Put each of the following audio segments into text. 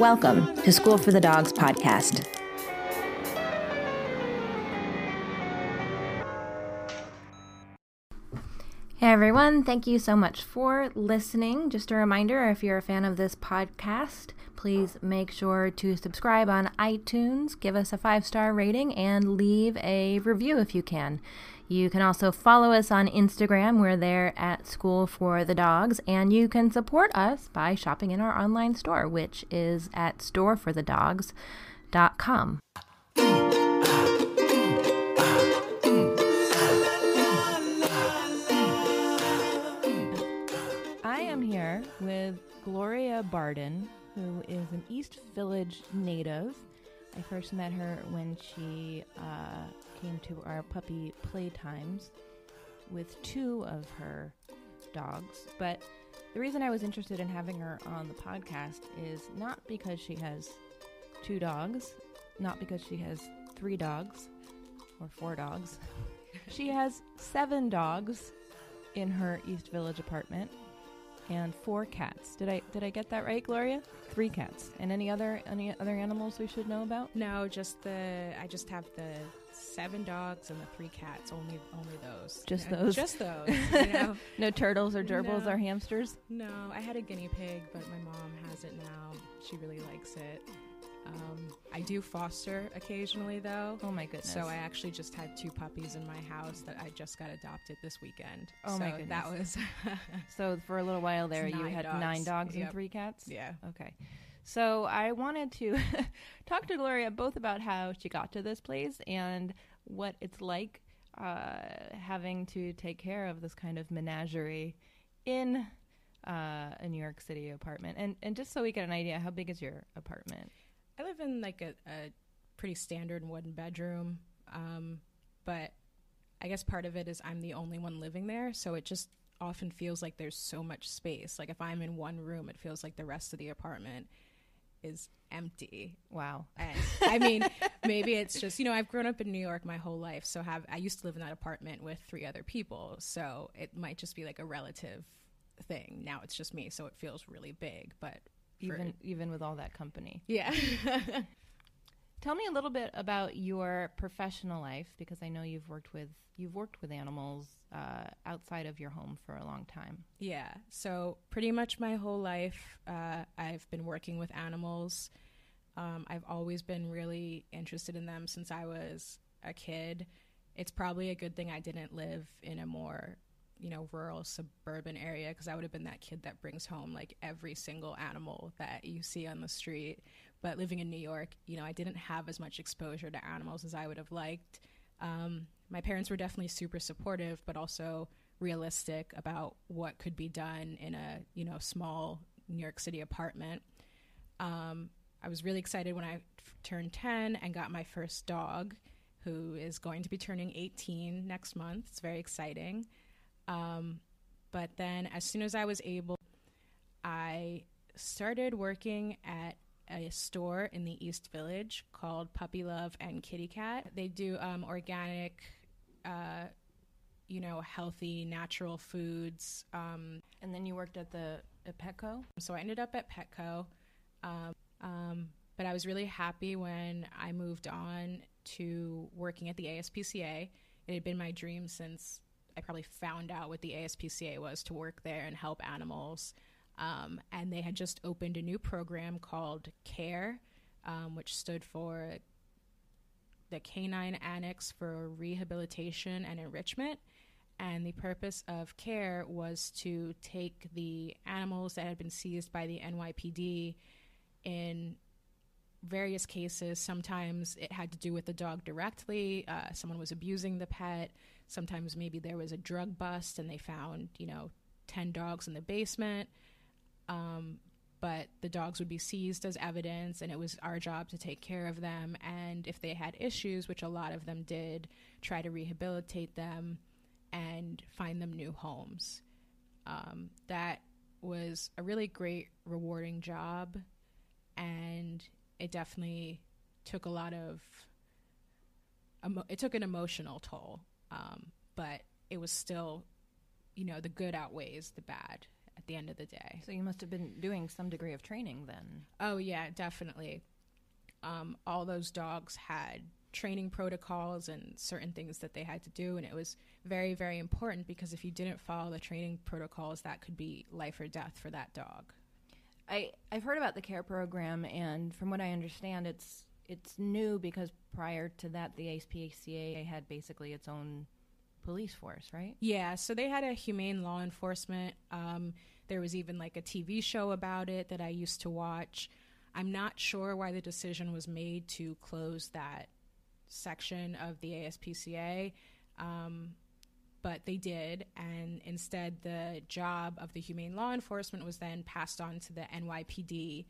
Welcome to School for the Dogs podcast. Hey everyone, thank you so much for listening. Just a reminder if you're a fan of this podcast, please make sure to subscribe on iTunes, give us a five star rating, and leave a review if you can. You can also follow us on Instagram. We're there at School for the Dogs, and you can support us by shopping in our online store, which is at storeforthedogs.com. I am here with Gloria Barden, who is an East Village native. I first met her when she uh, came to our puppy playtimes with two of her dogs. But the reason I was interested in having her on the podcast is not because she has two dogs, not because she has three dogs or four dogs. she has seven dogs in her East Village apartment and four cats. Did I did I get that right, Gloria? Three cats. And any other any other animals we should know about? No, just the I just have the seven dogs and the three cats. Only only those. Just Yeah, those? Just those. You know? no turtles or gerbils No. or hamsters? no, I had a guinea pig, but my mom has it now. She really likes it. Um, I do foster occasionally though. Oh my goodness. So I actually just had two puppies in my house that I just got adopted this weekend. Oh so my That was So for a little while there, you had dogs. nine dogs and three cats. yeah. Okay. So I wanted to talk to Gloria both about how she got to this place and what it's like uh, having to take care of this kind of menagerie in uh, a New York City apartment. And and just so we get an idea, how big is your apartment? I live in like a, a pretty standard one bedroom, um, but I guess part of it is I'm the only one living there, so it just often feels like there's so much space. Like if I'm in one room, it feels like the rest of the apartment is empty. Wow. And I mean, maybe it's just you know I've grown up in New York my whole life, so have I used to live in that apartment with three other people, so it might just be like a relative thing. Now it's just me, so it feels really big, but for- Even even with all that company. yeah. Tell me a little bit about your professional life because I know you've worked with you've worked with animals uh, outside of your home for a long time. Yeah. So pretty much my whole life, uh, I've been working with animals. Um, I've always been really interested in them since I was a kid. It's probably a good thing I didn't live in a more, you know, rural suburban area because I would have been that kid that brings home like every single animal that you see on the street. But living in New York, you know, I didn't have as much exposure to animals as I would have liked. Um, my parents were definitely super supportive, but also realistic about what could be done in a you know small New York City apartment. Um, I was really excited when I f- turned 10 and got my first dog, who is going to be turning 18 next month. It's very exciting. Um, but then, as soon as I was able, I started working at a store in the East Village called Puppy Love and Kitty Cat. They do um, organic, uh, you know, healthy, natural foods. Um, And then you worked at the at Petco. so I ended up at Petco. Um, um, but I was really happy when I moved on to working at the ASPCA. It had been my dream since I probably found out what the ASPCA was to work there and help animals. Um, and they had just opened a new program called CARE, um, which stood for the Canine Annex for Rehabilitation and Enrichment. And the purpose of CARE was to take the animals that had been seized by the NYPD in various cases. Sometimes it had to do with the dog directly, uh, someone was abusing the pet. Sometimes maybe there was a drug bust and they found, you know, 10 dogs in the basement. Um, but the dogs would be seized as evidence, and it was our job to take care of them. And if they had issues, which a lot of them did, try to rehabilitate them and find them new homes. Um, that was a really great, rewarding job, and it definitely took a lot of. It took an emotional toll, um, but it was still, you know, the good outweighs the bad at the end of the day. So you must have been doing some degree of training then. Oh yeah, definitely. Um, all those dogs had training protocols and certain things that they had to do, and it was very, very important because if you didn't follow the training protocols, that could be life or death for that dog. I I've heard about the care program, and from what I understand, it's it's new because prior to that, the ASPCA had basically its own police force, right? Yeah, so they had a humane law enforcement. Um, there was even like a TV show about it that I used to watch. I'm not sure why the decision was made to close that section of the ASPCA, um, but they did. And instead, the job of the humane law enforcement was then passed on to the NYPD.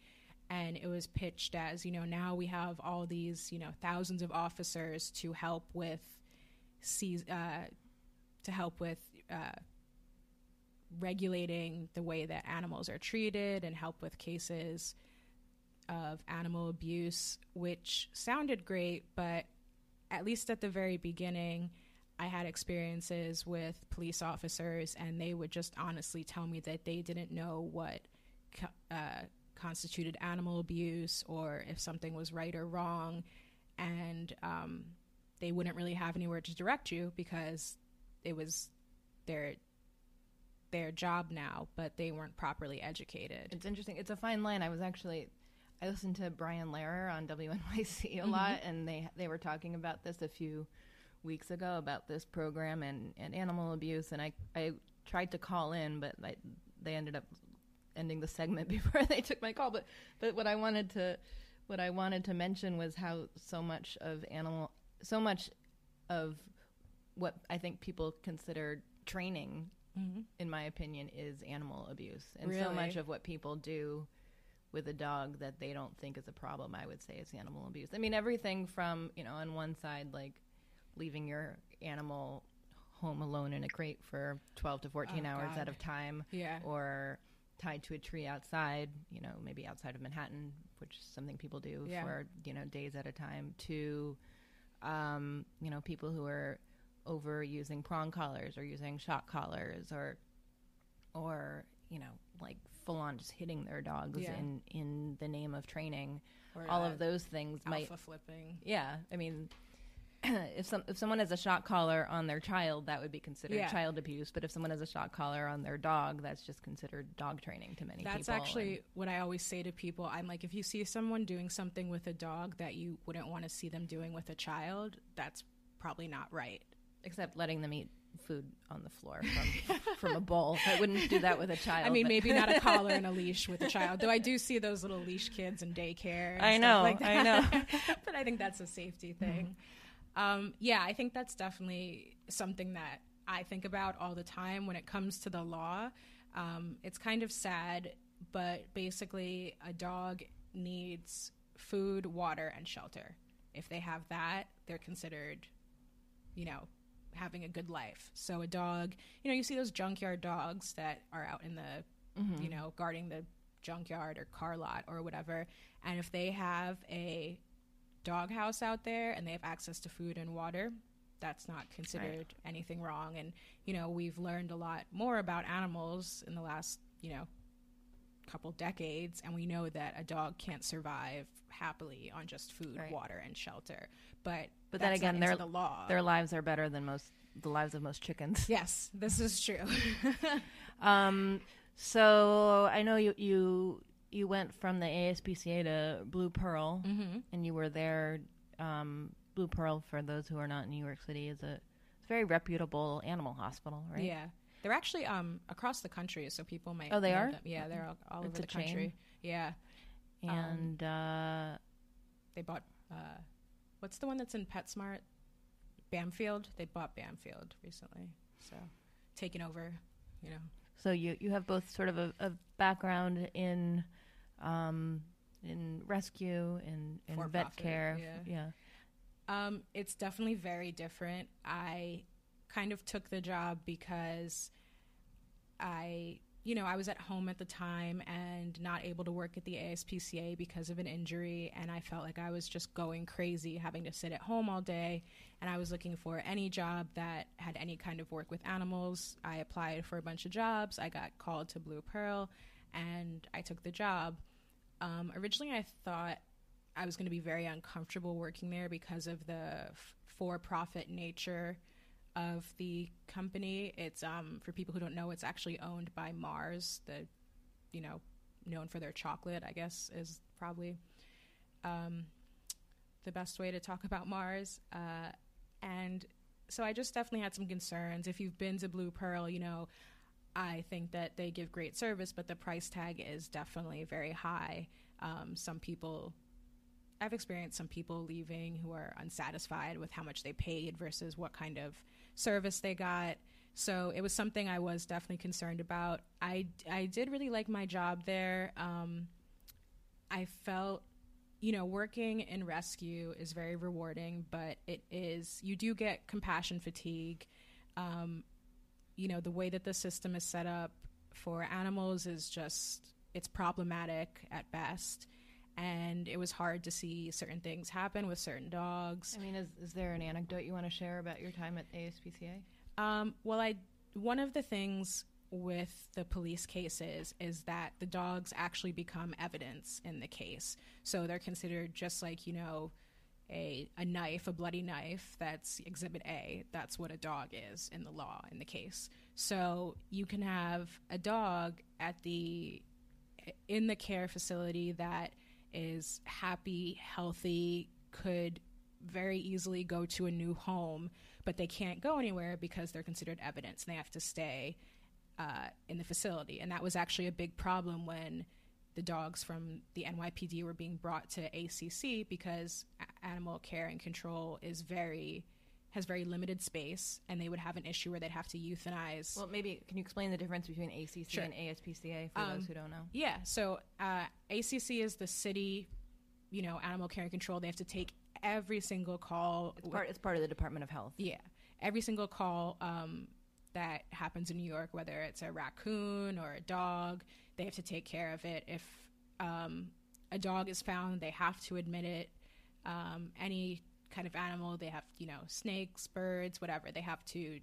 And it was pitched as, you know, now we have all these, you know, thousands of officers to help with seize, uh, to help with uh, regulating the way that animals are treated and help with cases of animal abuse, which sounded great, but at least at the very beginning, I had experiences with police officers, and they would just honestly tell me that they didn't know what uh, constituted animal abuse or if something was right or wrong, and um, they wouldn't really have anywhere to direct you because it was their their job now, but they weren't properly educated. It's interesting. It's a fine line. I was actually I listened to Brian Lehrer on WNYC a lot, and they they were talking about this a few weeks ago about this program and, and animal abuse, and I I tried to call in, but I, they ended up ending the segment before they took my call. But but what I wanted to what I wanted to mention was how so much of animal so much of what I think people consider training, mm-hmm. in my opinion, is animal abuse, and so much of what people do with a dog that they don't think is a problem, I would say, is animal abuse. I mean, everything from you know, on one side, like leaving your animal home alone in a crate for 12 to 14 Oh, hours God. at a time Yeah. or tied to a tree outside, you know, maybe outside of Manhattan, which is something people do Yeah. for, you know, days at a time, to, um, you know, people who are over using prong collars or using shock collars or, or, you know, like full on just hitting their dogs Yeah. in, in the name of training. Or, All of those things might alpha flipping. yeah, I mean, if some if someone has a shock collar on their child, that would be considered Yeah. child abuse. But if someone has a shock collar on their dog, that's just considered dog training to many That's people. actually and- what I always say to people. I'm like, if you see someone doing something with a dog that you wouldn't want to see them doing with a child, that's probably not right. except letting them eat food on the floor from from a bowl. I wouldn't do that with a child. I mean, but- maybe not a collar and a leash with a child, though I do see those little leash kids in daycare. I know, like I know. but I think that's a safety thing. Mm-hmm. Um, yeah, I think that's definitely something that I think about all the time when it comes to the law. Um, it's kind of sad, but basically, a dog needs food, water, and shelter. If they have that, they're considered, you know, having a good life. So a dog, you know, you see those junkyard dogs that are out in the, you know, guarding the junkyard or car lot or whatever. And if they have a dog house out there and they have access to food and water, that's not considered anything wrong. And, you know, we've learned a lot more about animals in the last, you know, couple decades and we know that a dog can't survive happily on just food, Right. water and shelter. But But then again, their the law. their lives are better than most the lives of most chickens. Yes, this is true. Um, so I know you you you went from the ASPCA to Blue Pearl, mm-hmm. and you were there. Um, Blue Pearl, for those who are not in New York City, is a very reputable animal hospital, right? Yeah, they're actually um across the country, so people might. Oh, they are? them. Yeah, they're all, all over the country. chain? Yeah, and uh, they bought. Uh, what's the one that's in PetSmart? Banfield. They bought Banfield recently, so taking over. You know. so you you have both sort of a, a background in um, in rescue and in, For vet profit, care. yeah. Um, it's definitely very different. I kind of took the job because I, you know, I was at home at the time and not able to work at the ASPCA because of an injury, and I felt like I was just going crazy having to sit at home all day. And I was looking for any job that had any kind of work with animals. I applied for a bunch of jobs. I got called to Blue Pearl, and I took the job. Um, originally, I thought I was going to be very uncomfortable working there because of the f- for-profit nature of the company. It's um, for people who don't know, it's actually owned by Mars, the you know known for their chocolate. I guess is probably um, the best way to talk about Mars. Uh, and so I just definitely had some concerns. If you've been to Blue Pearl, you know. I think that they give great service, but the price tag is definitely very high. Um, some people I've experienced some people leaving who are unsatisfied with how much they paid versus what kind of service they got. So it was something I was definitely concerned about. I, I did really like my job there. Um, I felt, you know, working in rescue is very rewarding, but it is, you do get compassion fatigue. Um, you know, the way that the system is set up for animals is just, it's problematic at best and it was hard to see certain things happen with certain dogs. I mean, is, is there an anecdote you want to share about your time at ASPCA? Um, well, I one of the things with the police cases is that the dogs actually become evidence in the case, so they're considered just like you know a a knife, a bloody knife. That's Exhibit A. That's what a dog is in the law in the case. So you can have a dog at the in the care facility that is happy, healthy, could very easily go to a new home, but they can't go anywhere because they're considered evidence and they have to stay uh, in the facility. And that was actually a big problem when the dogs from the NYPD were being brought to ACC because animal care and control is very has very limited space and they would have an issue where they'd have to euthanize Well, maybe can you explain the difference between ACC Sure. and ASPCA for Um, those who don't know? Yeah. So uh, ACC is the city, you know, animal care and control. They have to take every single call. It's part, it's part of the Department of Health. yeah, every single call um, that happens in New York, whether it's a raccoon or a dog, they have to take care of it. If um, a dog is found, they have to admit it. Um, any kind of animal, they have, you know, snakes, birds, whatever, they have to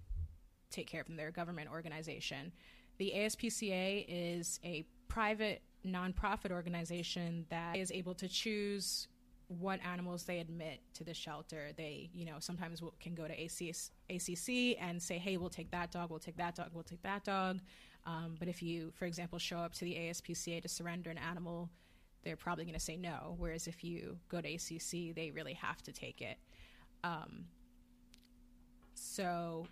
take care of them. They're a government organization. The ASPCA is a private nonprofit organization that is able to choose what animals they admit to the shelter. They, you know, sometimes will, can go to ACS, ACC and say, hey, we'll take that dog, we'll take that dog, we'll take that dog. Um, but if you, for example, show up to the ASPCA to surrender an animal, they're probably going to say no. Whereas if you go to ACC, they really have to take it. Um, so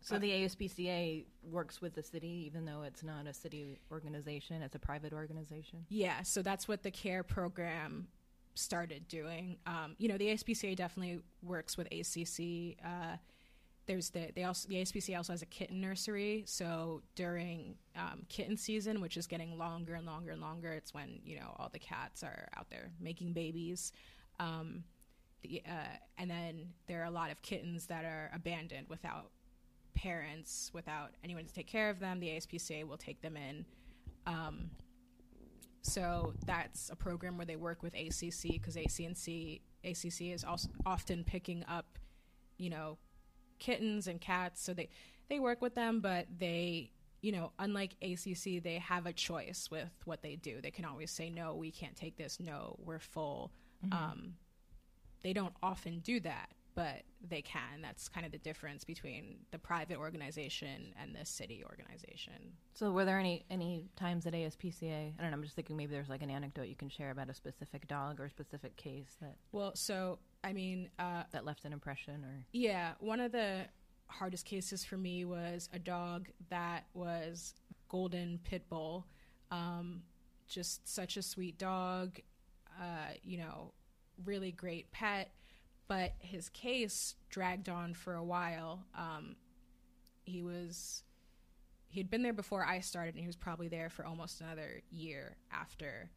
So the ASPCA works with the city, even though it's not a city organization; it's a private organization. Yeah, so that's what the care program started doing. Um, you know, the ASPCA definitely works with ACC. Uh, there's the they also the ASPCA also has a kitten nursery. So during um, kitten season, which is getting longer and longer and longer, it's when you know all the cats are out there making babies. Um, the, uh, and then there are a lot of kittens that are abandoned without parents, without anyone to take care of them. The ASPCA will take them in. Um, so that's a program where they work with ACC because ACNC ACC is also often picking up, you know, kittens and cats. So they they work with them, but they you know, unlike ACC, they have a choice with what they do. They can always say no, we can't take this. No, we're full. Um, they don't often do that, but they can. That's kind of the difference between the private organization and the city organization. So, were there any any times at ASPCA? I don't know. I'm just thinking maybe there's like an anecdote you can share about a specific dog or a specific case that Well, so I mean, uh, that left an impression, or Yeah, one of the hardest cases for me was a dog that was golden pit bull. Um, just such a sweet dog, uh, you know, really great pet. But his case dragged on for a while. Um, he was he had been there before I started, and he was probably there for almost another year after,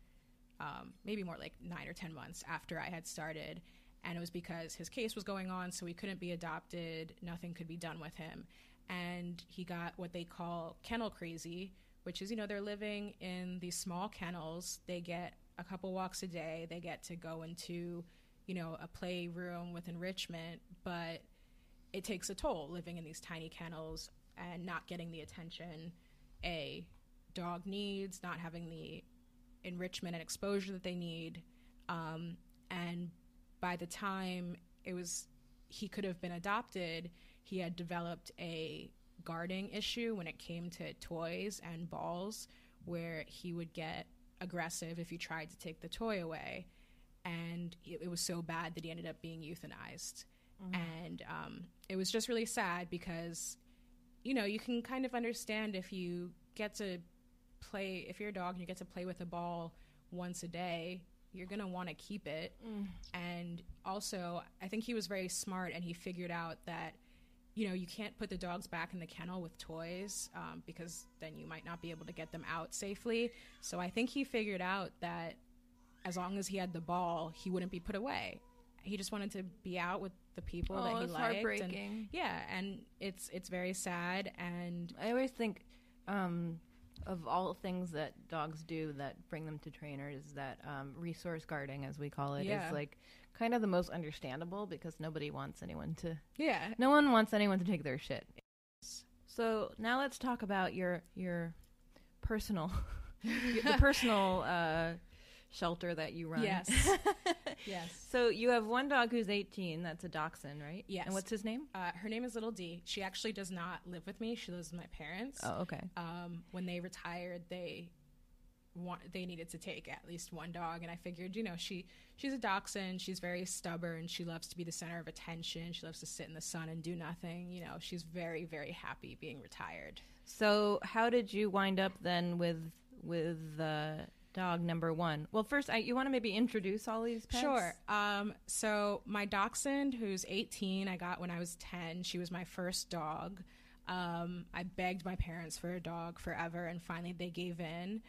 um, maybe more like nine or ten months after I had started. And it was because his case was going on, so he couldn't be adopted. Nothing could be done with him, and he got what they call kennel crazy, which is you know they're living in these small kennels. They get a couple walks a day. They get to go into you know a playroom with enrichment, but it takes a toll living in these tiny kennels and not getting the attention a dog needs, not having the enrichment and exposure that they need. Um, and by the time it was he could have been adopted, he had developed a guarding issue when it came to toys and balls, where he would get aggressive if you tried to take the toy away. And it, it was so bad that he ended up being euthanized. And um, it was just really sad because, you know, you can kind of understand if you get to play, if you're a dog and you get to play with a ball once a day, you're going to want to keep it. And also, I think he was very smart and he figured out that, you know, you can't put the dogs back in the kennel with toys um, because then you might not be able to get them out safely. So I think he figured out that as long as he had the ball, he wouldn't be put away. He just wanted to be out with the people Oh, that he it's liked. and- yeah, and it's it's very sad and I always think um, of all things that dogs do that bring them to trainers, that um, resource guarding, as we call it, Yeah. is like kind of the most understandable because nobody wants anyone to. yeah. No one wants anyone to take their shit. So now let's talk about your your personal, the personal uh, shelter that you run. Yes. yes. So you have one dog who's 18. That's a dachshund, right? Yes. And what's his name? Uh, her name is Little D. She actually does not live with me. She lives with my parents. Oh, okay. Um, when they retired, they want they needed to take at least one dog, and I figured, you know, she she's a dachshund. She's very stubborn. She loves to be the center of attention. She loves to sit in the sun and do nothing. You know, she's very very happy being retired. So how did you wind up then with with uh, dog number one? Well, first, I, you want to maybe introduce all these pets? Sure. Um, so my dachshund, who's 18, I got when I was 10. She was my first dog. Um, I begged my parents for a dog forever, and finally they gave in.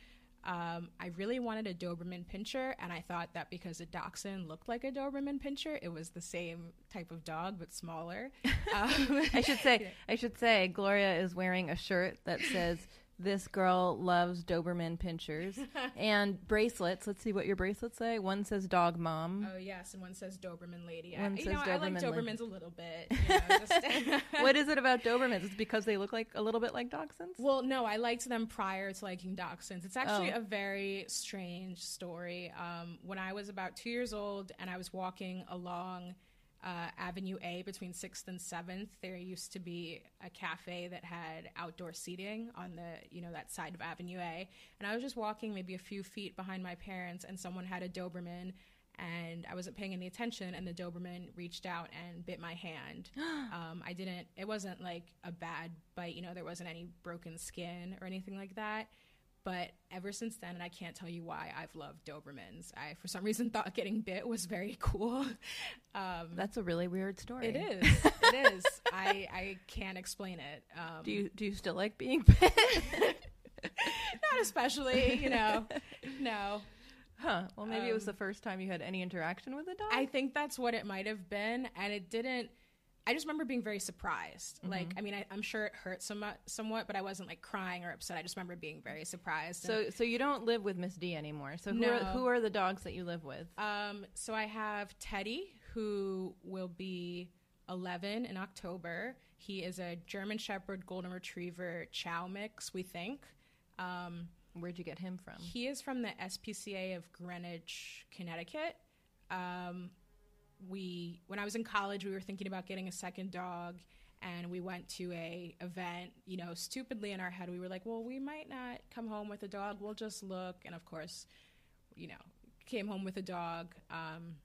Um, I really wanted a Doberman Pinscher, and I thought that because a dachshund looked like a Doberman Pinscher, it was the same type of dog but smaller. Um, I should say, I should say, Gloria is wearing a shirt that says "This girl loves Doberman pinschers" and bracelets. Let's see what your bracelets say. One says "Dog Mom." oh yes, and one says Doberman Lady. One I, you says know, I like Doberman Lady. Dobermans a little bit. You know, just- what is it about Dobermans? It's because they look like a little bit like dachshunds. Well, no, I liked them prior to liking dachshunds. It's actually Oh. a very strange story. Um, when I was about two years old and I was walking along uh, Avenue A between 6th and 7th, there used to be a cafe that had outdoor seating on the, you know, that side of Avenue A. And I was just walking maybe a few feet behind my parents and someone had a Doberman and I wasn't paying any attention, and the Doberman reached out and bit my hand. um, I didn't. It wasn't like a bad bite, you know. There wasn't any broken skin or anything like that. But ever since then, and I can't tell you why, I've loved Dobermans. I, for some reason, thought getting bit was very cool. Um, That's a really weird story. it is. It is. I I can't explain it. Um, Do you do you still like being bit? not especially, you know. No. huh. Well, maybe it was Um, the first time you had any interaction with a dog. I think that's what it might have been, and it didn't. I just remember being very surprised. Mm-hmm. Like, I mean, I, I'm sure it hurt somewhat, somewhat, but I wasn't like crying or upset. I just remember being very surprised. And, so so you don't live with Miss D anymore. So who are who are the dogs that you live with? um, so I have Teddy, who will be 11 in October. He is a German Shepherd Golden Retriever Chow mix, we think. Um, Where'd you get him from? He is from the SPCA of Greenwich, Connecticut. Um, we, when I was in college, we were thinking about getting a second dog, and we went to a event. You know, stupidly in our head, we were like, "Well, we might not come home with a dog. We'll just look." And of course, you know, came home with a dog. Um,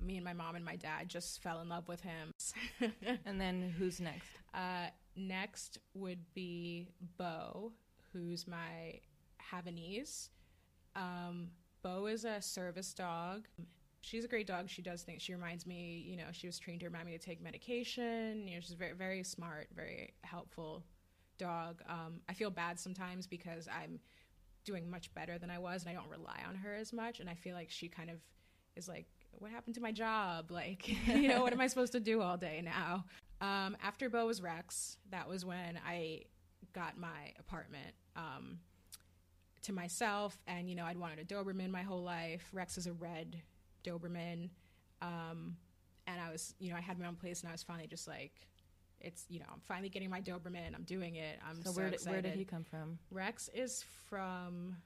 me and my mom and my dad just fell in love with him. And then who's next? Uh, next would be Bo, who's my Havanese. Um, Bo is a service dog. She's a great dog. She does things. She reminds me, you know, she was trained to remind me to take medication. You know, she's very, very smart, very helpful dog. Um, I feel bad sometimes because I'm doing much better than I was, and I don't rely on her as much. And I feel like she kind of is like, "What happened to my job? Like, you know, what am I supposed to do all day now?" Um, after Bo was Rex, that was when I got my apartment. Um, to myself, and you know, I'd wanted a Doberman my whole life. Rex is a red Doberman, um, and I was, you know, I had my own place, and I was finally just like, it's, you know, I'm finally getting my Doberman. I'm doing it. I'm So, so, where, did, excited. where did he come from? Rex is from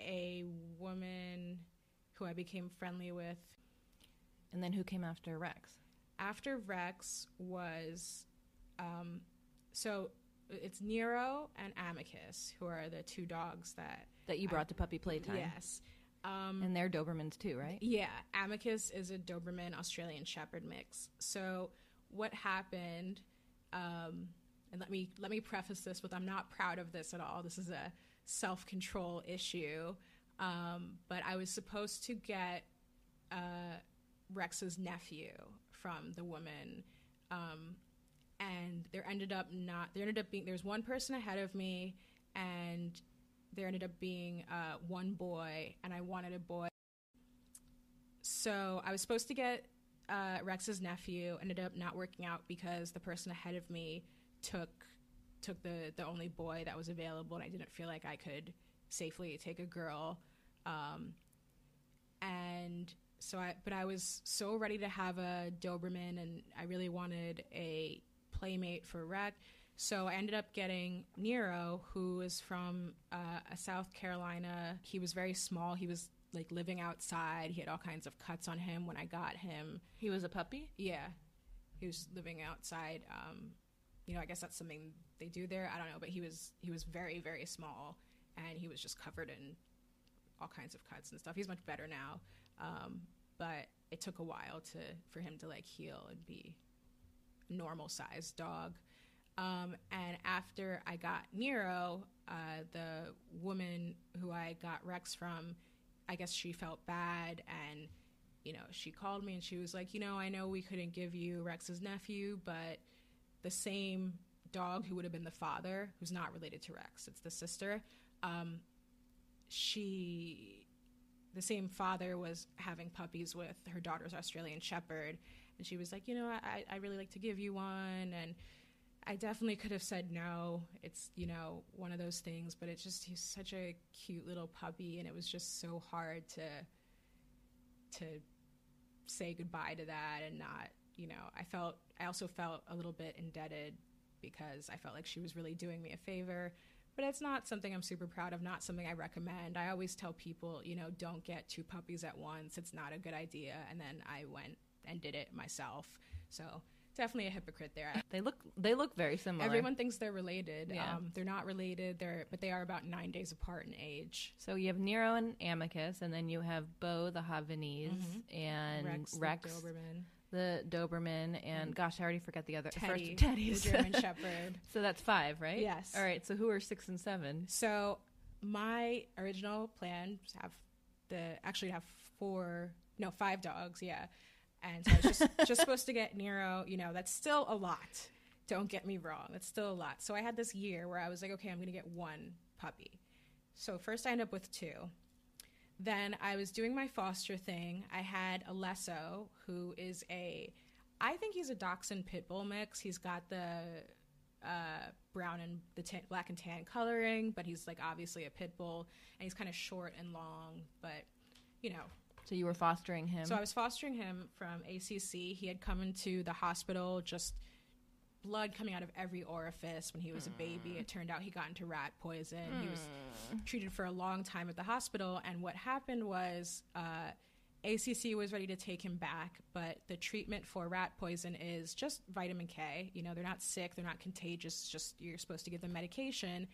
a woman who I became friendly with. And then who came after Rex? After Rex was, um, so it's Nero and Amicus, who are the two dogs that That you brought to puppy playtime. Yes. Um, And they're Dobermans too, right? yeah, Amicus is a Doberman Australian Shepherd mix. So what happened? Um, and let me let me preface this with I'm not proud of this at all. This is a self control issue. Um, but I was supposed to get uh, Rex's nephew from the woman, um, and there ended up not. There ended up being there's one person ahead of me, and there ended up being uh, one boy, and I wanted a boy. So I was supposed to get uh, Rex's nephew. Ended up not working out because the person ahead of me took took the the only boy that was available, and I didn't feel like I could safely take a girl. Um, and so I, but I was so ready to have a Doberman, and I really wanted a playmate for Rex. So I ended up getting Nero, who is from uh, South Carolina. He was very small. He was like living outside. He had all kinds of cuts on him when I got him. He was a puppy? Yeah, he was living outside. Um, you know, I guess that's something they do there. I don't know, but he was he was very very small, and he was just covered in all kinds of cuts and stuff. He's much better now, um, but it took a while to for him to like heal and be a normal sized dog. Um, and after I got Nero, uh, the woman who I got Rex from, I guess she felt bad and you know, she called me and she was like, you know, I know we couldn't give you Rex's nephew, but the same dog who would have been the father, who's not related to Rex, it's the sister. Um, she, the same father, was having puppies with her daughter's Australian Shepherd, and she was like, you know, I, I really like to give you one, and I definitely could have said no. It's you know one of those things, but it's just he's such a cute little puppy, and it was just so hard to to say goodbye to that and not you know i felt i also felt a little bit indebted because i felt like she was really doing me a favor but it's not something i'm super proud of not something i recommend. I always tell people you know don't get two puppies at once. It's not a good idea. And then i went and did it myself. So definitely a hypocrite there They look they look very similar. everyone thinks they're related Yeah. um, they're not related they're but they are about nine days apart in age So you have Nero and Amicus, and then you have Bo the Havanese and rex, Rex, the doberman the Doberman, and gosh, I already forget the other teddy, first Teddy's. the german shepherd so that's five, right? Yes. All right. So who are six and seven? So my original plan was to have the actually have four no five dogs yeah and so I was just just supposed to get Nero you know that's still a lot. Don't get me wrong that's still a lot. So I had this year where I was like okay I'm gonna get one puppy. So first I ended up with two. Then I was doing my foster thing. I had Alesso who is a I think he's a dachshund pit bull mix. He's got the uh, brown and the tan, black and tan coloring, but he's like obviously a pit bull, and he's kind of short and long. But you know, So you were fostering him. so I was fostering him from ACC. He had come into the hospital just blood coming out of every orifice when he was a baby. It turned out he got into rat poison. He was treated for a long time at the hospital, and what happened was. Uh, ACC was ready to take him back, but the treatment for rat poison is just vitamin K. You know, they're not sick, they're not contagious, just you're supposed to give them medication.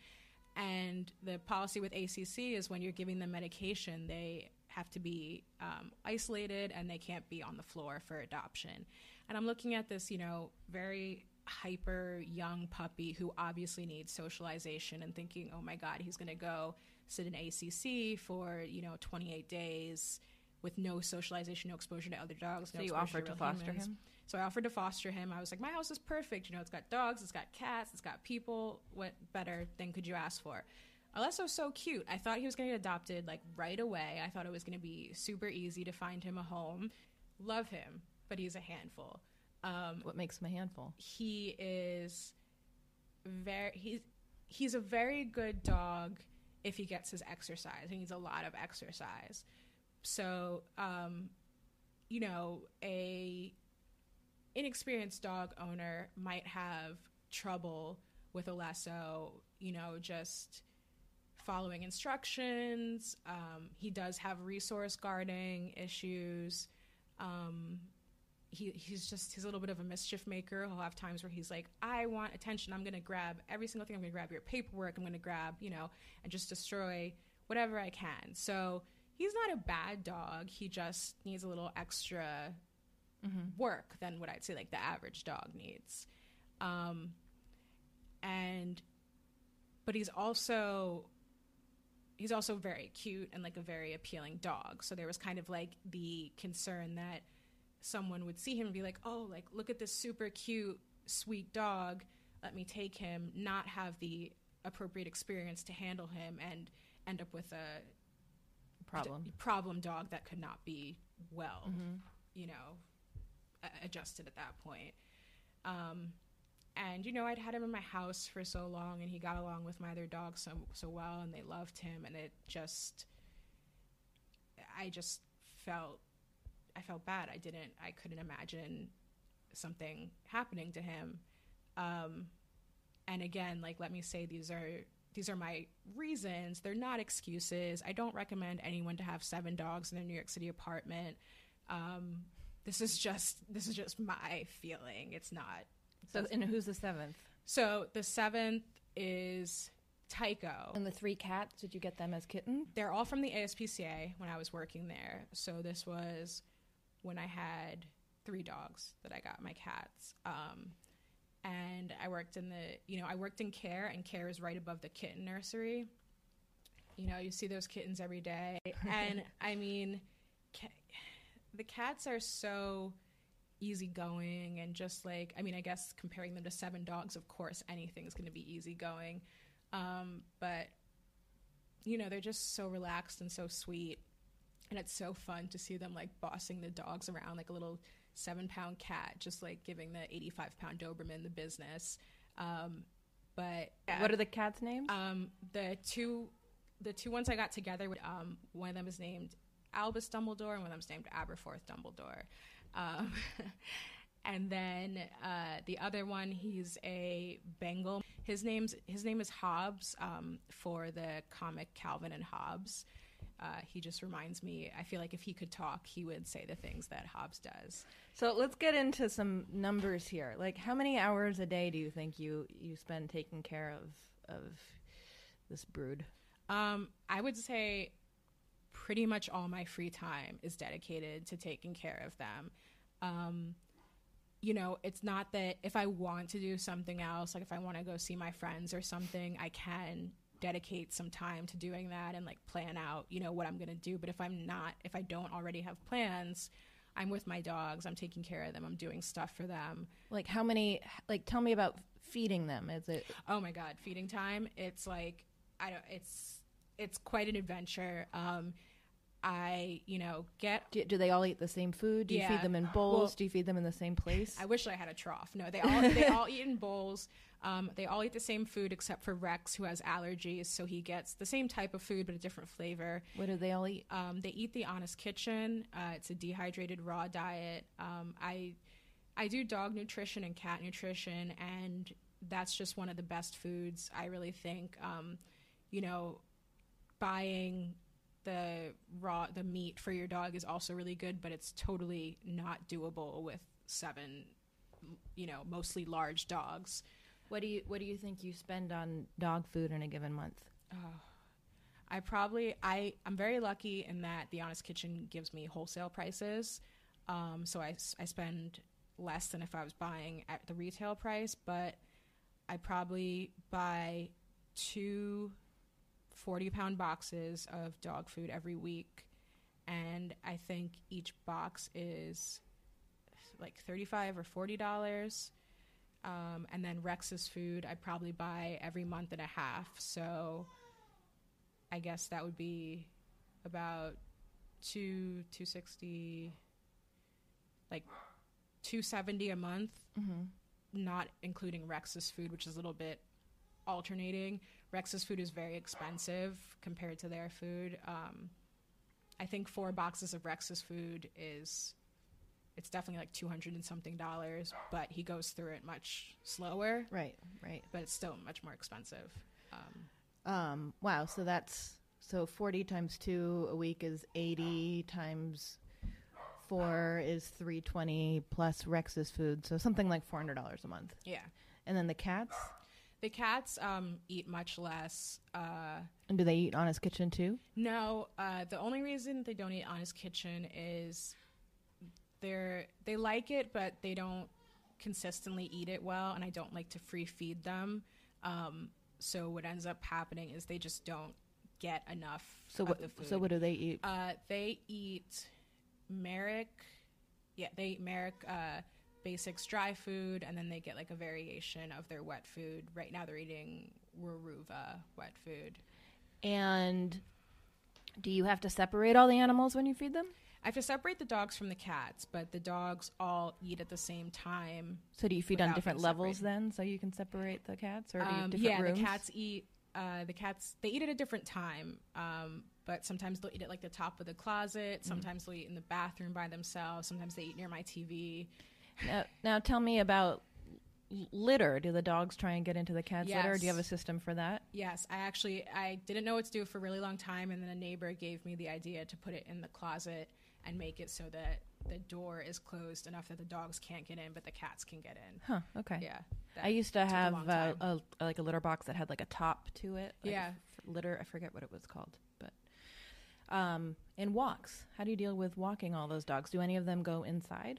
And the policy with ACC is when you're giving them medication, they have to be um, isolated and they can't be on the floor for adoption. And I'm looking at this, you know, very hyper young puppy who obviously needs socialization and thinking, oh my God, he's going to go sit in ACC for, you know, 28 days with no socialization, no exposure to other dogs. So no you offered to real foster humans. him? So I offered to foster him. I was like, my house is perfect. You know, it's got dogs, it's got cats, it's got people. What better thing could you ask for? Alesso's so cute. I thought he was going to get adopted like right away. I thought it was going to be super easy to find him a home. Love him, but he's a handful. Um, What makes him a handful? he is very he's he's a very good dog if he gets his exercise. He needs a lot of exercise. So, um, you know, a inexperienced dog owner might have trouble with Alesso, you know, just following instructions. Um, he does have resource guarding issues. Um, he, he's just he's a little bit of a mischief maker. He'll have times where he's like, "I want attention. I'm going to grab every single thing. I'm going to grab your paperwork. I'm going to grab, you know, and just destroy whatever I can." So he's not a bad dog. He just needs a little extra work than what I'd say like the average dog needs. Um, and but he's also he's also very cute and like a very appealing dog. So there was kind of like the concern that someone would see him and be like, "Oh, like look at this super cute, sweet dog. Let me take him." Not have the appropriate experience to handle him and end up with a Problem. d- problem dog that could not be well, you know, adjusted at that point. Um, and you know, I'd had him in my house for so long, and he got along with my other dogs so so well, and they loved him, and it just, I just felt, I felt bad. I didn't, I couldn't imagine something happening to him. Um, and again, like let me say, these are these are my reasons. They're not excuses. I don't recommend anyone to have seven dogs in a New York City apartment. Um, this is just this is just my feeling. It's not. So, and who's the seventh? So the seventh is Tycho. And the three cats, did you get them as kittens? They're all from the ASPCA when I was working there. So this was when I had three dogs that I got my cats. Um, and I worked in the, you know, I worked in care, and care is right above the kitten nursery. You know, you see those kittens every day, and I mean, ca- the cats are so easygoing and just like, I mean, I guess comparing them to seven dogs, of course, anything's going to be easygoing. Um, but you know, they're just so relaxed and so sweet. And it's so fun to see them like bossing the dogs around like a little seven pound cat, just like giving the 85 pound Doberman the business. Um, but What are the cats' names? um, the two, the two ones I got together, um, one of them is named Albus Dumbledore, and one of them is named Aberforth Dumbledore. Um, and then uh, the other one, he's a Bengal. His name's his name is Hobbs um, for the comic Calvin and Hobbes. Uh, he just reminds me. I feel like if he could talk, he would say the things that Hobbes does. So let's get into some numbers here. Like, how many hours a day do you think you you spend taking care of of this brood? Um, I would say pretty much all my free time is dedicated to taking care of them. Um, you know, it's not that if I want to do something else, like if I want to go see my friends or something, I can dedicate some time to doing that and like plan out, you know, what I'm going to do. But if I'm not, if I don't already have plans, I'm with my dogs, I'm taking care of them, I'm doing stuff for them. Like, how many? Like, tell me about feeding them. Is it Oh my god, feeding time. It's like I don't it's it's quite an adventure. Um I, you know, get do, do they all eat the same food? Do you feed them in bowls? Well- do you feed them in the same place? I wish I had a trough. No, they all they all eat in bowls. Um, they all eat the same food except for Rex, who has allergies, so he gets the same type of food but a different flavor. what do they all eat? Um, they eat the Honest Kitchen. Uh, it's a dehydrated raw diet. Um, I I do dog nutrition and cat nutrition, and that's just one of the best foods. I really think. Um, you know, buying the raw the meat for your dog is also really good, but it's totally not doable with seven, you know, mostly large dogs. What do you What do you think you spend on dog food in a given month? I probably I I'm very lucky in that the Honest Kitchen gives me wholesale prices, um, so I spend less than if I was buying at the retail price. But I probably buy two 40 pound boxes of dog food every week, and I think each box is like thirty-five or forty dollars. Um, and then Rex's food I probably buy every month and a half. So I guess that would be about two two sixty, like two seventy a month, Mm-hmm. not including Rex's food, which is a little bit alternating. Rex's food is very expensive compared to their food. Um, I think four boxes of Rex's food is it's definitely like two hundred and something dollars, but he goes through it much slower. Right, right. But it's still much more expensive. Um, Um, wow, so that's so 40 times 2 a week is 80 times 4 is 320 plus Rex's food. So something like $400 a month. yeah, And then the cats, the cats um, eat much less. Uh, and do they eat Honest Kitchen too? No, uh, the only reason they don't eat Honest Kitchen is they're they like it, but they don't consistently eat it well, and I don't like to free feed them. Um, so what ends up happening is they just don't get enough So what the food. so what do they eat? Uh, they eat Merrick. Yeah, they eat Merrick uh, Basics dry food, and then they get like a variation of their wet food. Right now, they're eating Weruva wet food. And do you have to separate all the animals when you feed them? I have to separate the dogs from the cats, but the dogs all eat at the same time. So do you feed on different levels then so you can separate the cats or do you Um, yeah, rooms? the cats eat. Uh, the cats they eat at a different time, um, but sometimes they'll eat at like the top of the closet. Mm. Sometimes they'll eat in the bathroom by themselves. Sometimes they eat near my TV. Now, now tell me about litter. Do the dogs try and get into the cat's litter? Do you have a system for that? Yes, I actually I didn't know what to do for a really long time, and then a neighbor gave me the idea to put it in the closet and make it so that the door is closed enough that the dogs can't get in, but the cats can get in. Huh, okay. Yeah, I used to a have uh, time. a, like a litter box that had like a top to it. like Yeah. litter. I forget what it was called, but um, and walks. How do you deal with walking all those dogs? Do any of them go inside?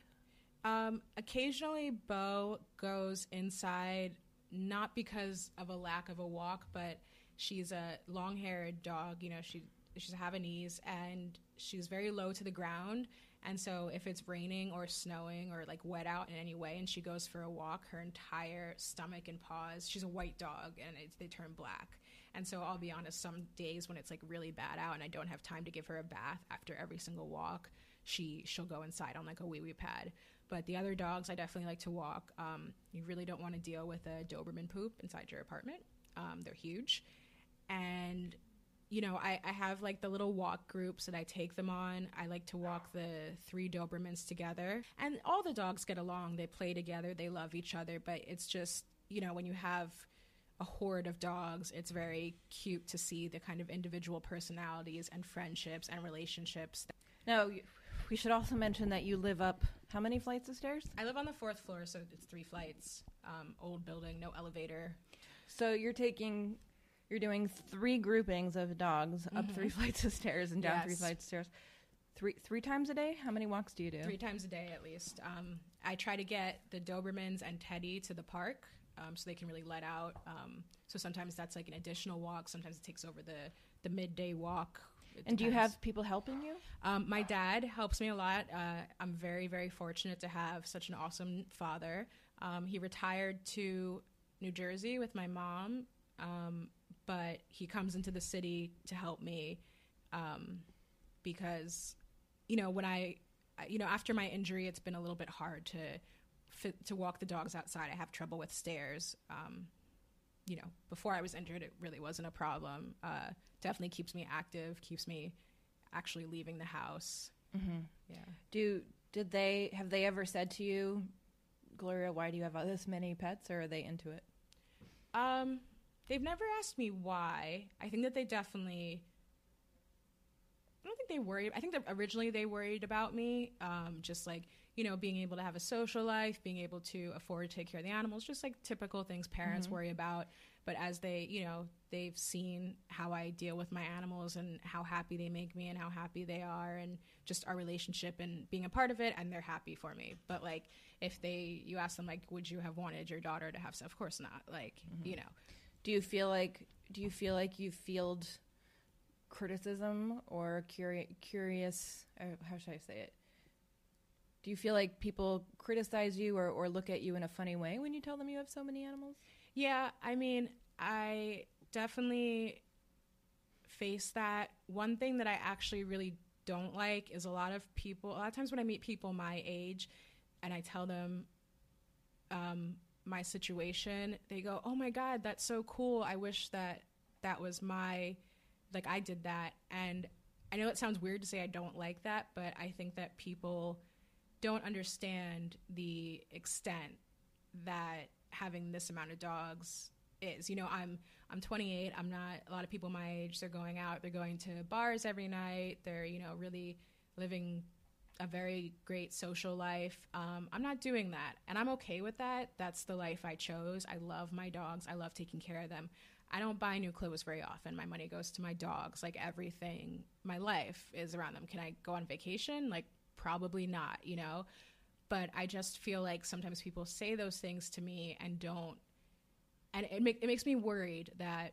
Um, occasionally, Bo goes inside, not because of a lack of a walk, but she's a long-haired dog. You know, she she's a Havanese, and she's very low to the ground. And so, if it's raining or snowing or like wet out in any way, and she goes for a walk, her entire stomach and paws. She's a white dog, and it's, they turn black. And so, I'll be honest, some days when it's like really bad out, and I don't have time to give her a bath after every single walk, she she'll go inside on like a wee wee pad. But the other dogs, I definitely like to walk. Um, you really don't want to deal with a Doberman poop inside your apartment. Um, they're huge, and you know I, I have like the little walk groups that I take them on. I like to walk the three Dobermans together, and all the dogs get along. They play together. They love each other. But it's just you know when you have a horde of dogs, it's very cute to see the kind of individual personalities and friendships and relationships. No. y- We should also mention that you live up how many flights of stairs? I live on the fourth floor, so it's three flights. Um, old building, no elevator. So you're taking, you're doing three groupings of dogs up three flights of stairs and down three Yes. flights of stairs. Three three times a day. How many walks do you do? Three times a day at least. Um, I try to get the Dobermans and Teddy to the park um, so they can really let out. Um, so sometimes that's like an additional walk. Sometimes it takes over the, the midday walk. And do you have people helping you? Um, my dad helps me a lot. Uh, I'm very, very fortunate to have such an awesome father. Um, he retired to New Jersey with my mom, um, but he comes into the city to help me um, because, you know, when I, you know, after my injury, it's been a little bit hard to fit, to walk the dogs outside. I have trouble with stairs. Um, you know, before I was injured, it really wasn't a problem. Uh, definitely keeps me active, keeps me actually leaving the house. Mm-hmm. Yeah. Do did they have they ever said to you, Gloria, why do you have this many pets, or are they into it? Um, they've never asked me why. I think that they definitely. I don't think they worried. I think that originally they worried about me, um, just like you know, being able to have a social life, being able to afford to take care of the animals, just like typical things parents mm-hmm. worry about. But as they, you know, they've seen how I deal with my animals and how happy they make me and how happy they are and just our relationship and being a part of it and they're happy for me. But like if they you ask them like would you have wanted your daughter to have stuff? Of course not. Like, mm-hmm. you know. Do you feel like do you feel like you field criticism or curi- curious? Or how should I say it? Do you feel like people criticize you or, or look at you in a funny way when you tell them you have so many animals? Yeah, I mean, I definitely face that. One thing that I actually really don't like is a lot of people, a lot of times when I meet people my age and I tell them um, my situation, they go, Oh my God, that's so cool. I wish that that was my, like, I did that. And I know it sounds weird to say I don't like that, but I think that people don't understand the extent that having this amount of dogs is. You know, I'm I'm 28. I'm not a lot of people my age. They're going out. They're going to bars every night. They're you know really living a very great social life. Um, I'm not doing that, and I'm okay with that. That's the life I chose. I love my dogs. I love taking care of them. I don't buy new clothes very often. My money goes to my dogs. Like everything, my life is around them. Can I go on vacation? Like probably not, you know? But I just feel like sometimes people say those things to me and don't, and it, make, it makes me worried that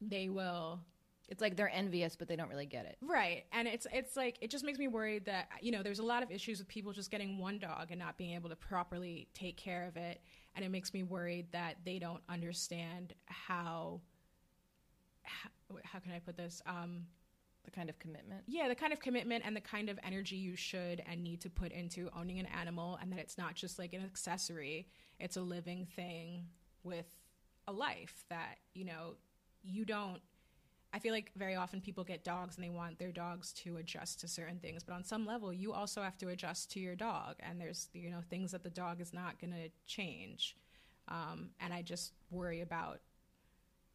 they will It's like they're envious, but they don't really get it. Right. And it's it's like it just makes me worried that you know, there's a lot of issues with people just getting one dog and not being able to properly take care of it. And it makes me worried that they don't understand how how, how can I put this? Um The kind of commitment. yeah, the kind of commitment and the kind of energy you should and need to put into owning an animal and that it's not just like an accessory. It's a living thing with a life that, you know, you don't I feel like very often people get dogs and they want their dogs to adjust to certain things, but on some level, you also have to adjust to your dog, and there's you know things that the dog is not going to change, um, and I just worry about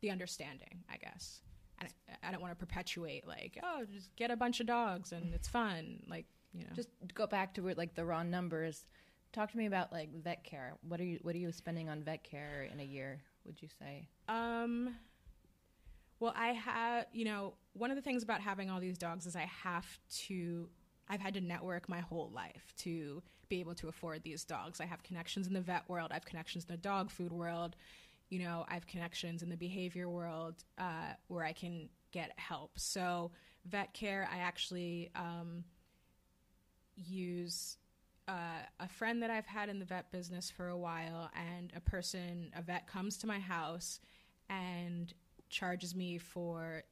the understanding, I guess. I, I don't want to perpetuate like, oh, just get a bunch of dogs and it's fun, like you know. Just go back to like the raw numbers. Talk to me about like vet care. What are you What are you spending on vet care in a year? Would you say? Um, well, I have, you know, one of the things about having all these dogs is I have to, I've had to network my whole life to be able to afford these dogs. I have connections in the vet world, I have connections in the dog food world, you know, I have connections in the behavior world uh, where I can get help. So, vet care, I actually um, use uh, a friend that I've had in the vet business for a while, and a person, a vet, comes to my house and charges me for,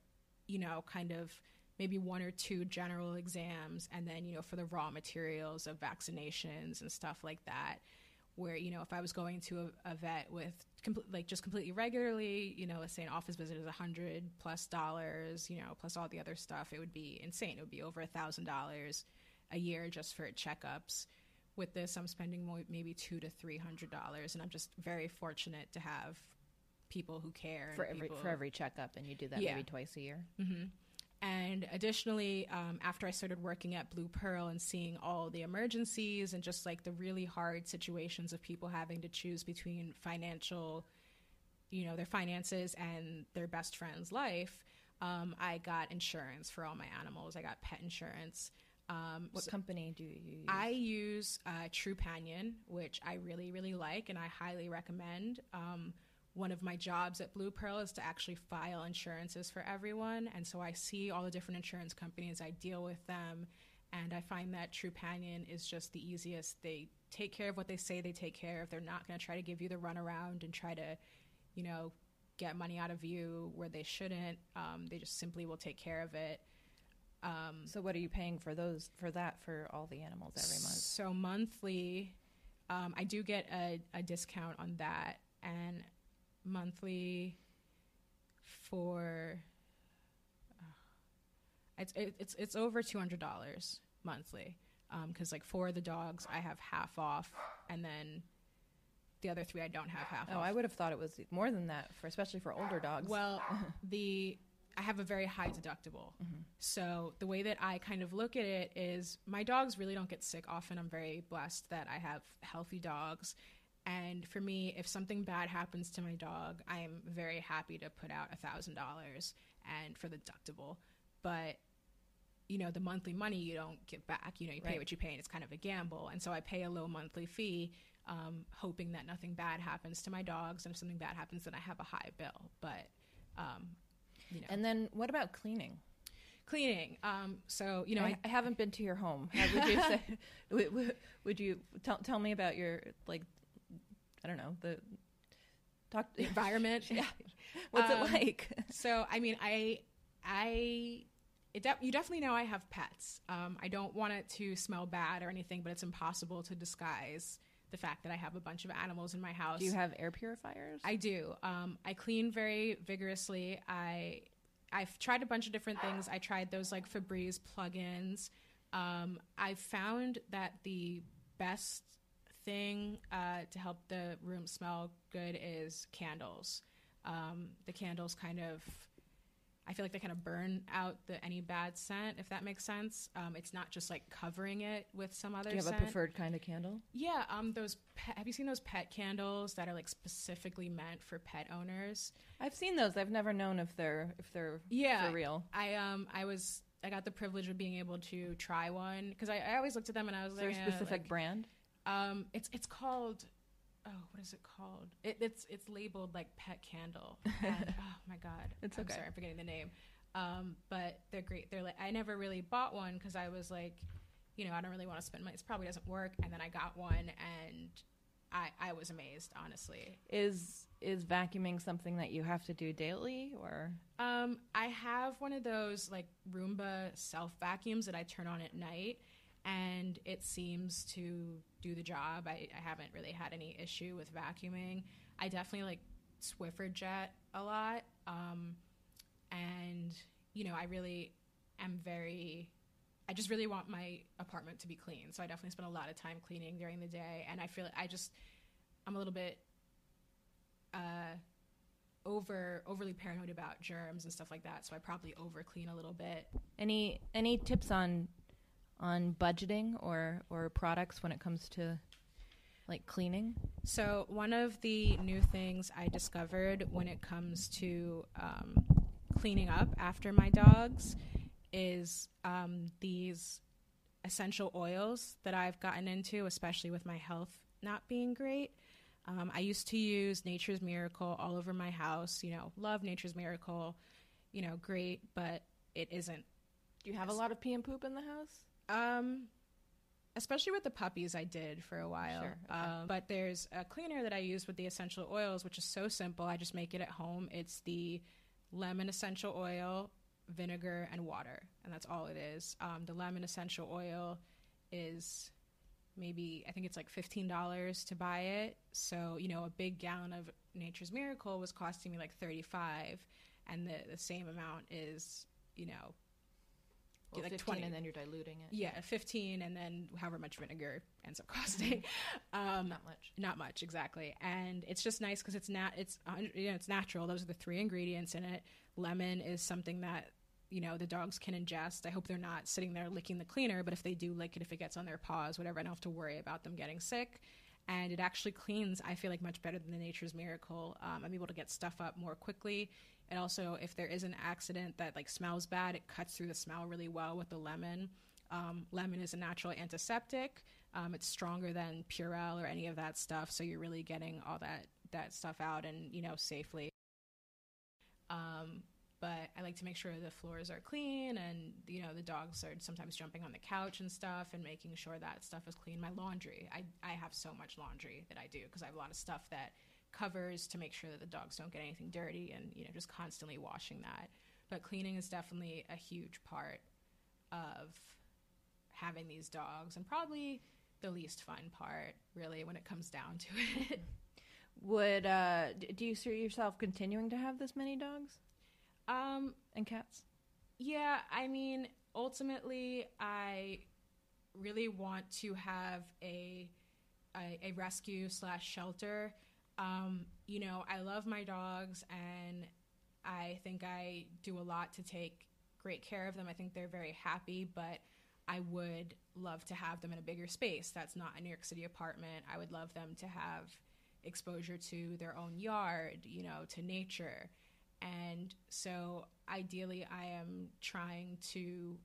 you know, kind of maybe one or two general exams, and then, you know, for the raw materials of vaccinations and stuff like that. Where, you know, if I was going to a, a vet with like just completely regularly, you know, let's say an office visit is a hundred plus dollars, you know, plus all the other stuff, it would be insane. It would be over a thousand dollars a year just for checkups with this i'm spending mo- maybe two to three hundred dollars and i'm just very fortunate to have people who care For every people- for every checkup, and you do that Yeah. maybe twice a year. Mm-hmm. And additionally um, after i started working at blue pearl and seeing all the emergencies and just like the really hard situations of people having to choose between financial you know their finances and their best friend's life um, i got insurance for all my animals i got pet insurance um, What company do you use? I use uh, Trupanion, which I really, really like and I highly recommend. Um, one of my jobs at Blue Pearl is to actually file insurances for everyone. And so I see all the different insurance companies, I deal with them, and I find that Trupanion is just the easiest. They take care of what they say they take care of. They're not going to try to give you the runaround and try to, you know, get money out of you where they shouldn't. Um, they just simply will take care of it. so what are you paying for those for that for all the animals every month? So monthly, um, I do get a, a discount on that, and monthly for uh, it's it's it's over two hundred dollars monthly because like for the dogs I have half off, and then the other three I don't have half Oh, off. I would have thought it was more than that for especially for older dogs. Well, the I have a very high deductible. So the way that I kind of look at it is my dogs really don't get sick often. I'm very blessed that I have healthy dogs. And for me, if something bad happens to my dog, I am very happy to put out a thousand dollars and for the deductible. But you know, the monthly money you don't get back. You know, you pay Right. what you pay, and it's kind of a gamble. And so I pay a low monthly fee, um, hoping that nothing bad happens to my dogs. And if something bad happens, then I have a high bill. But, um, you know, and then what about cleaning? cleaning. Um, so you know, I, I, I haven't been to your home. Would you say? would, would- would you tell tell me about your like? I don't know the talk environment. Yeah. What's Um, it like? So I mean, I I it de- you definitely know I have pets. Um, I don't want it to smell bad or anything, but it's impossible to disguise the fact that I have a bunch of animals in my house. Do you have air purifiers? I do. Um, I clean very vigorously. I I've tried a bunch of different things. I tried those like Febreze plugins. Um, I found that the best thing uh, to help the room smell good is candles. Um, the candles kind of, I feel like they kind of burn out the any bad scent, if that makes sense. Um, it's not just like covering it with some other Do you have scent. a preferred kind of candle? Yeah, um, those. Pet, have you seen those pet candles that are like specifically meant for pet owners? I've seen those. I've never known if they're if they're Yeah, for real. I um, I was, I got the privilege of being able to try one because I, I always looked at them and I was Is there like, a eh, specific like- brand? Um, it's it's called. Oh, what is it called? It, it's it's labeled like pet candle. And, oh my god, It's I'm okay. sorry, I'm forgetting the name. Um, but they're great. They're like I never really bought one because I was like, you know, I don't really want to spend money. It probably doesn't work. And then I got one and I I was amazed, honestly. Is is vacuuming something that you have to do daily or Um, I have one of those like Roomba self vacuums that I turn on at night, and it seems to do the job. I, I haven't really had any issue with vacuuming. I definitely like Swiffer Jet a lot, um, and you know I really am very. I just really want my apartment to be clean, so I definitely spend a lot of time cleaning during the day, and I feel I just I'm a little bit. Uh, over overly paranoid about germs and stuff like that so i probably over clean a little bit any any tips on on budgeting or or products when it comes to like cleaning? so one of the new things i discovered when it comes to um, cleaning up after my dogs is um, these essential oils that i've gotten into especially with my health not being great um, i used to use nature's miracle all over my house you know love nature's miracle you know great but it isn't Do you have a lot of pee and poop in the house? Um, especially with the puppies, I did for a while. Sure, okay. Um, but there's a cleaner that I use with the essential oils, which is so simple. I just make it at home. It's the lemon essential oil, vinegar, and water, and that's all it is. Um, the lemon essential oil is maybe I think it's like fifteen dollars to buy it. So you know, a big gallon of Nature's Miracle was costing me like thirty five, and the the same amount is you know Well, like 15 20 and then you're diluting it. yeah, 15 and then however much vinegar ends up costing. um, Not much. not much exactly. And it's just nice cuz it's nat it's you know, it's natural. Those are the three ingredients in it. Lemon is something that you know the dogs can ingest. I hope they're not sitting there licking the cleaner, but if they do lick it if it gets on their paws, whatever, I don't have to worry about them getting sick. And it actually cleans, I feel like, much better than the Nature's Miracle. Um, I'm able to get stuff up more quickly. And also, if there is an accident that like smells bad, it cuts through the smell really well with the lemon. Um, lemon is a natural antiseptic. Um, it's stronger than Purell or any of that stuff, so you're really getting all that that stuff out and you know safely. Um, but I like to make sure the floors are clean and you know the dogs are sometimes jumping on the couch and stuff and making sure that stuff is clean. My laundry, I I have so much laundry that I do because I have a lot of stuff that covers to make sure that the dogs don't get anything dirty and you know just constantly washing that. But cleaning is definitely a huge part of having these dogs and probably the least fun part really when it comes down to it. Would uh do you see yourself continuing to have this many dogs um and cats? Yeah, I mean, ultimately, I really want to have a a, a rescue slash shelter. Um, you know, I love my dogs, and I think I do a lot to take great care of them. I think they're very happy, but I would love to have them in a bigger space. That's not a New York City apartment. I would love them to have exposure to their own yard, you know, to nature. And so ideally, I am trying to,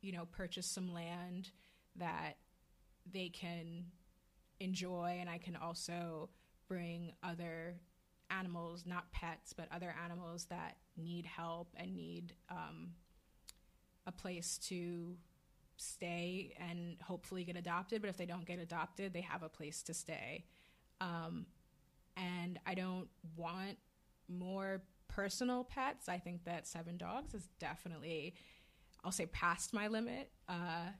you know, purchase some land that they can enjoy, and I can also bring other animals, not pets, but other animals that need help and need um, a place to stay and hopefully get adopted. But if they don't get adopted, they have a place to stay. Um, and I don't want more personal pets. I think that seven dogs is definitely, I'll say, past my limit. Uh,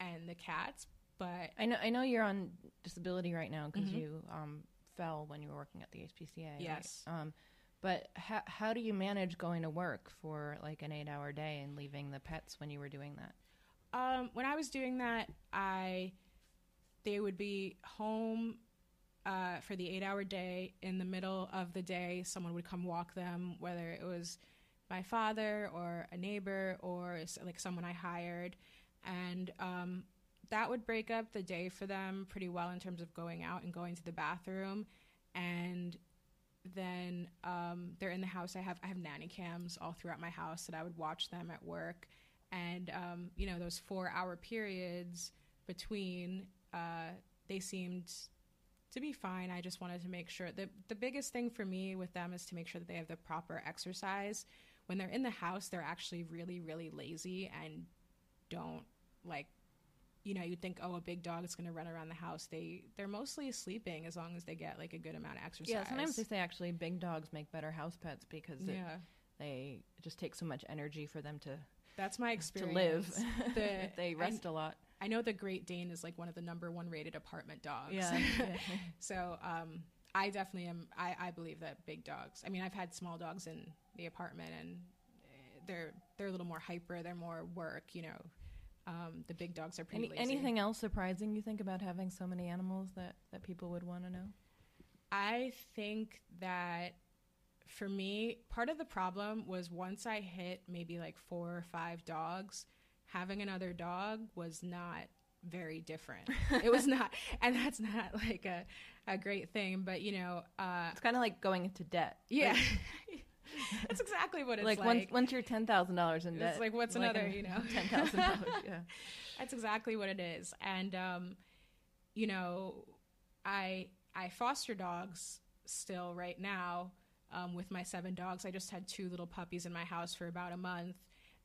and the cats, but I know I know you're on disability right now because you um, fell when you were working at the HPCA. right? Yes. Um, but how how do you manage going to work for like an eight hour day and leaving the pets when you were doing that? Um, when I was doing that, I they would be home uh, for the eight hour day. In the middle of the day, someone would come walk them, whether it was my father or a neighbor or like someone I hired, and um, that would break up the day for them pretty well in terms of going out and going to the bathroom, and then um, they're in the house. I have I have nanny cams all throughout my house that I would watch them at work, and um, you know those four hour periods between uh, they seemed to be fine. I just wanted to make sure the the biggest thing for me with them is to make sure that they have the proper exercise. When they're in the house, they're actually really really lazy and don't like you know you'd think oh a big dog is going to run around the house they they're mostly sleeping as long as they get like a good amount of exercise Yeah, sometimes they say actually big dogs make better house pets because it, yeah they it just take so much energy for them to that's my experience. to live. The- they I- rest a lot. I know the Great Dane is like one of the number one rated apartment dogs. Yeah. so um, I definitely am. I, I believe that big dogs. I mean, I've had small dogs in the apartment, and eh, they're they're a little more hyper. They're more work. You know, um, the big dogs are pretty Any, lazy. anything else surprising you think about having so many animals that that people would want to know? I think that for me, part of the problem was once I hit maybe like four or five dogs, having another dog was not very different. it was not, and that's not like a, a great thing, but you know, uh, It's kind of like going into debt. yeah. That's exactly what it's like, like. once once you're ten thousand dollars in It's debt, like, what's another, you know? ten thousand dollars? Yeah. That's exactly what it is. And um, you know, I I foster dogs still right now um, with my seven dogs. I just had two little puppies in my house for about a month,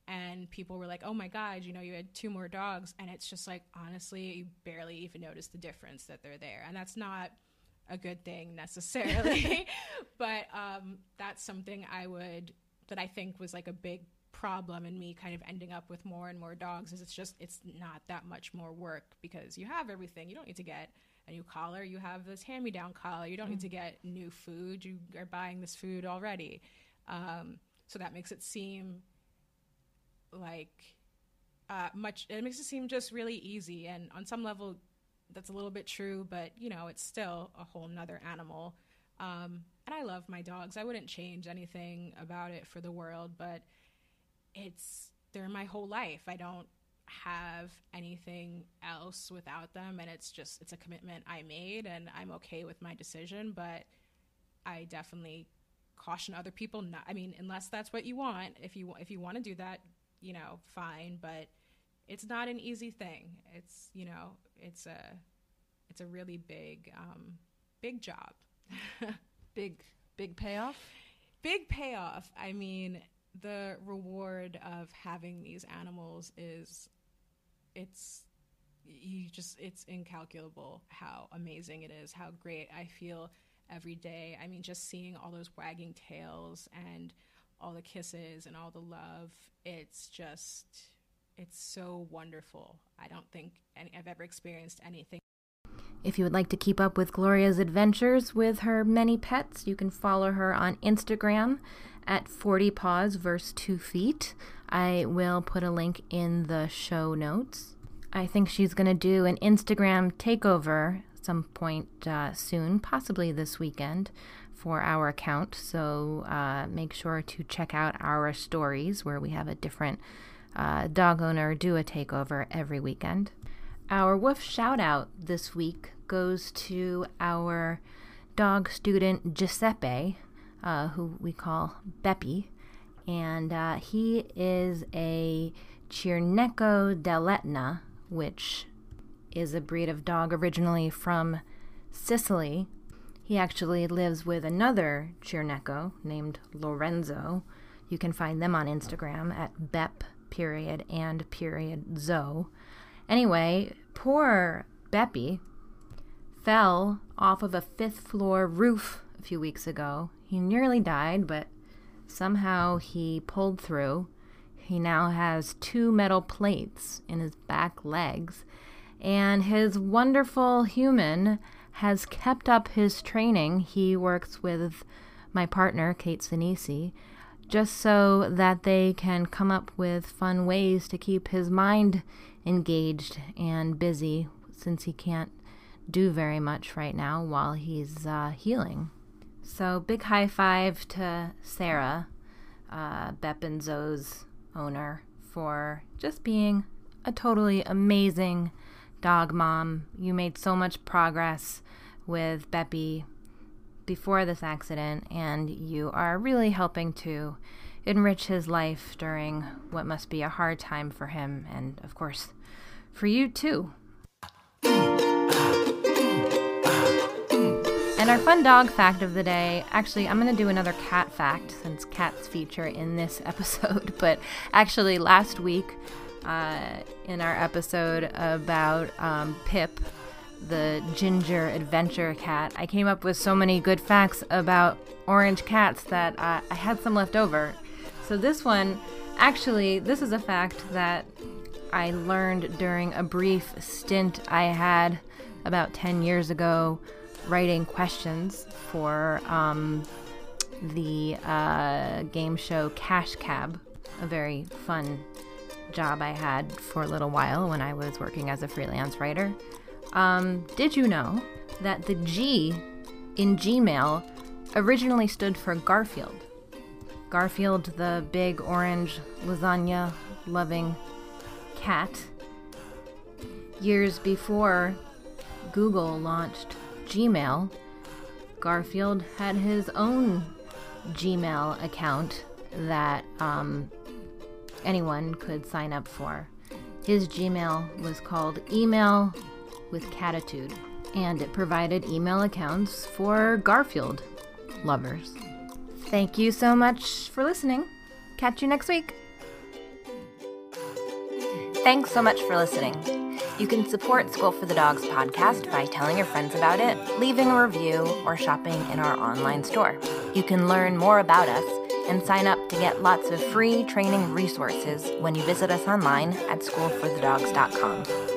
and people were like, "Oh my god, you know, you had two more dogs," and it's just like honestly, you barely even notice the difference that they're there, and that's not a good thing necessarily, but um, that's something I would that I think was like a big problem in me kind of ending up with more and more dogs is it's just it's not that much more work because you have everything. You don't need to get a new collar. You have this hand me down collar. You don't need to get new food. You are buying this food already. Um, so that makes it seem like uh, much it makes it seem just really easy. And on some level that's a little bit true but you know it's still a whole nother animal. Um, and i love my dogs. I wouldn't change anything about it for the world but it's they're my whole life. I don't have anything else without them and it's just it's a commitment i made and i'm okay with my decision but i definitely caution other people not i mean unless that's what you want. If you if you want to do that you know fine but it's not an easy thing it's you know it's a it's a really big um big job Big big payoff. big payoff. I mean, the reward of having these animals is it's you just it's incalculable how amazing it is, how great I feel every day. I mean, just seeing all those wagging tails and all the kisses and all the love, it's just it's so wonderful. I don't think any, I've ever experienced anything If you would like to keep up with Gloria's adventures with her many pets, you can follow her on Instagram at 40 paws verse 2 feet. I will put a link in the show notes. I think she's going to do an Instagram takeover some point uh, soon, possibly this weekend, for our account. So uh, make sure to check out our stories where we have a different uh, dog owner do a takeover every weekend. Our woof shout out this week goes to our dog student Giuseppe, uh, who we call Beppy. And uh, he is a Cirneco dell'Etna, which is a breed of dog originally from Sicily. He actually lives with another Cirneco named Lorenzo. You can find them on Instagram at Bep period and period zo. Anyway, poor Beppy fell off of a fifth floor roof a few weeks ago. He nearly died, but somehow he pulled through. He now has two metal plates in his back legs, and his wonderful human has kept up his training. He works with my partner, Kate Sinisi, just so that they can come up with fun ways to keep his mind engaged and busy since he can't do very much right now while he's uh, healing. So, big high five to Sarah, uh, Bep and Zoe's owner, for just being a totally amazing dog mom. You made so much progress with Beppy before this accident, and you are really helping to enrich his life during what must be a hard time for him, and of course, for you too. And our fun dog fact of the day actually, I'm going to do another cat fact since cats feature in this episode. But actually, last week uh, in our episode about um, Pip, the ginger adventure cat, I came up with so many good facts about orange cats that uh, I had some left over. So this one, actually, this is a fact that I learned during a brief stint I had about 10 years ago writing questions for um, the uh, game show Cash Cab, a very fun job I had for a little while when I was working as a freelance writer. Um, did you know that the G in Gmail originally stood for Garfield? Garfield, the big orange lasagna loving cat. Years before Google launched Gmail, Garfield had his own Gmail account that um, anyone could sign up for. His Gmail was called Email with Catitude, and it provided email accounts for Garfield lovers. Thank you so much for listening. Catch you next week. Thanks so much for listening. You can support School for the Dogs podcast by telling your friends about it, leaving a review, or shopping in our online store. You can learn more about us and sign up to get lots of free training resources when you visit us online at schoolforthedogs.com.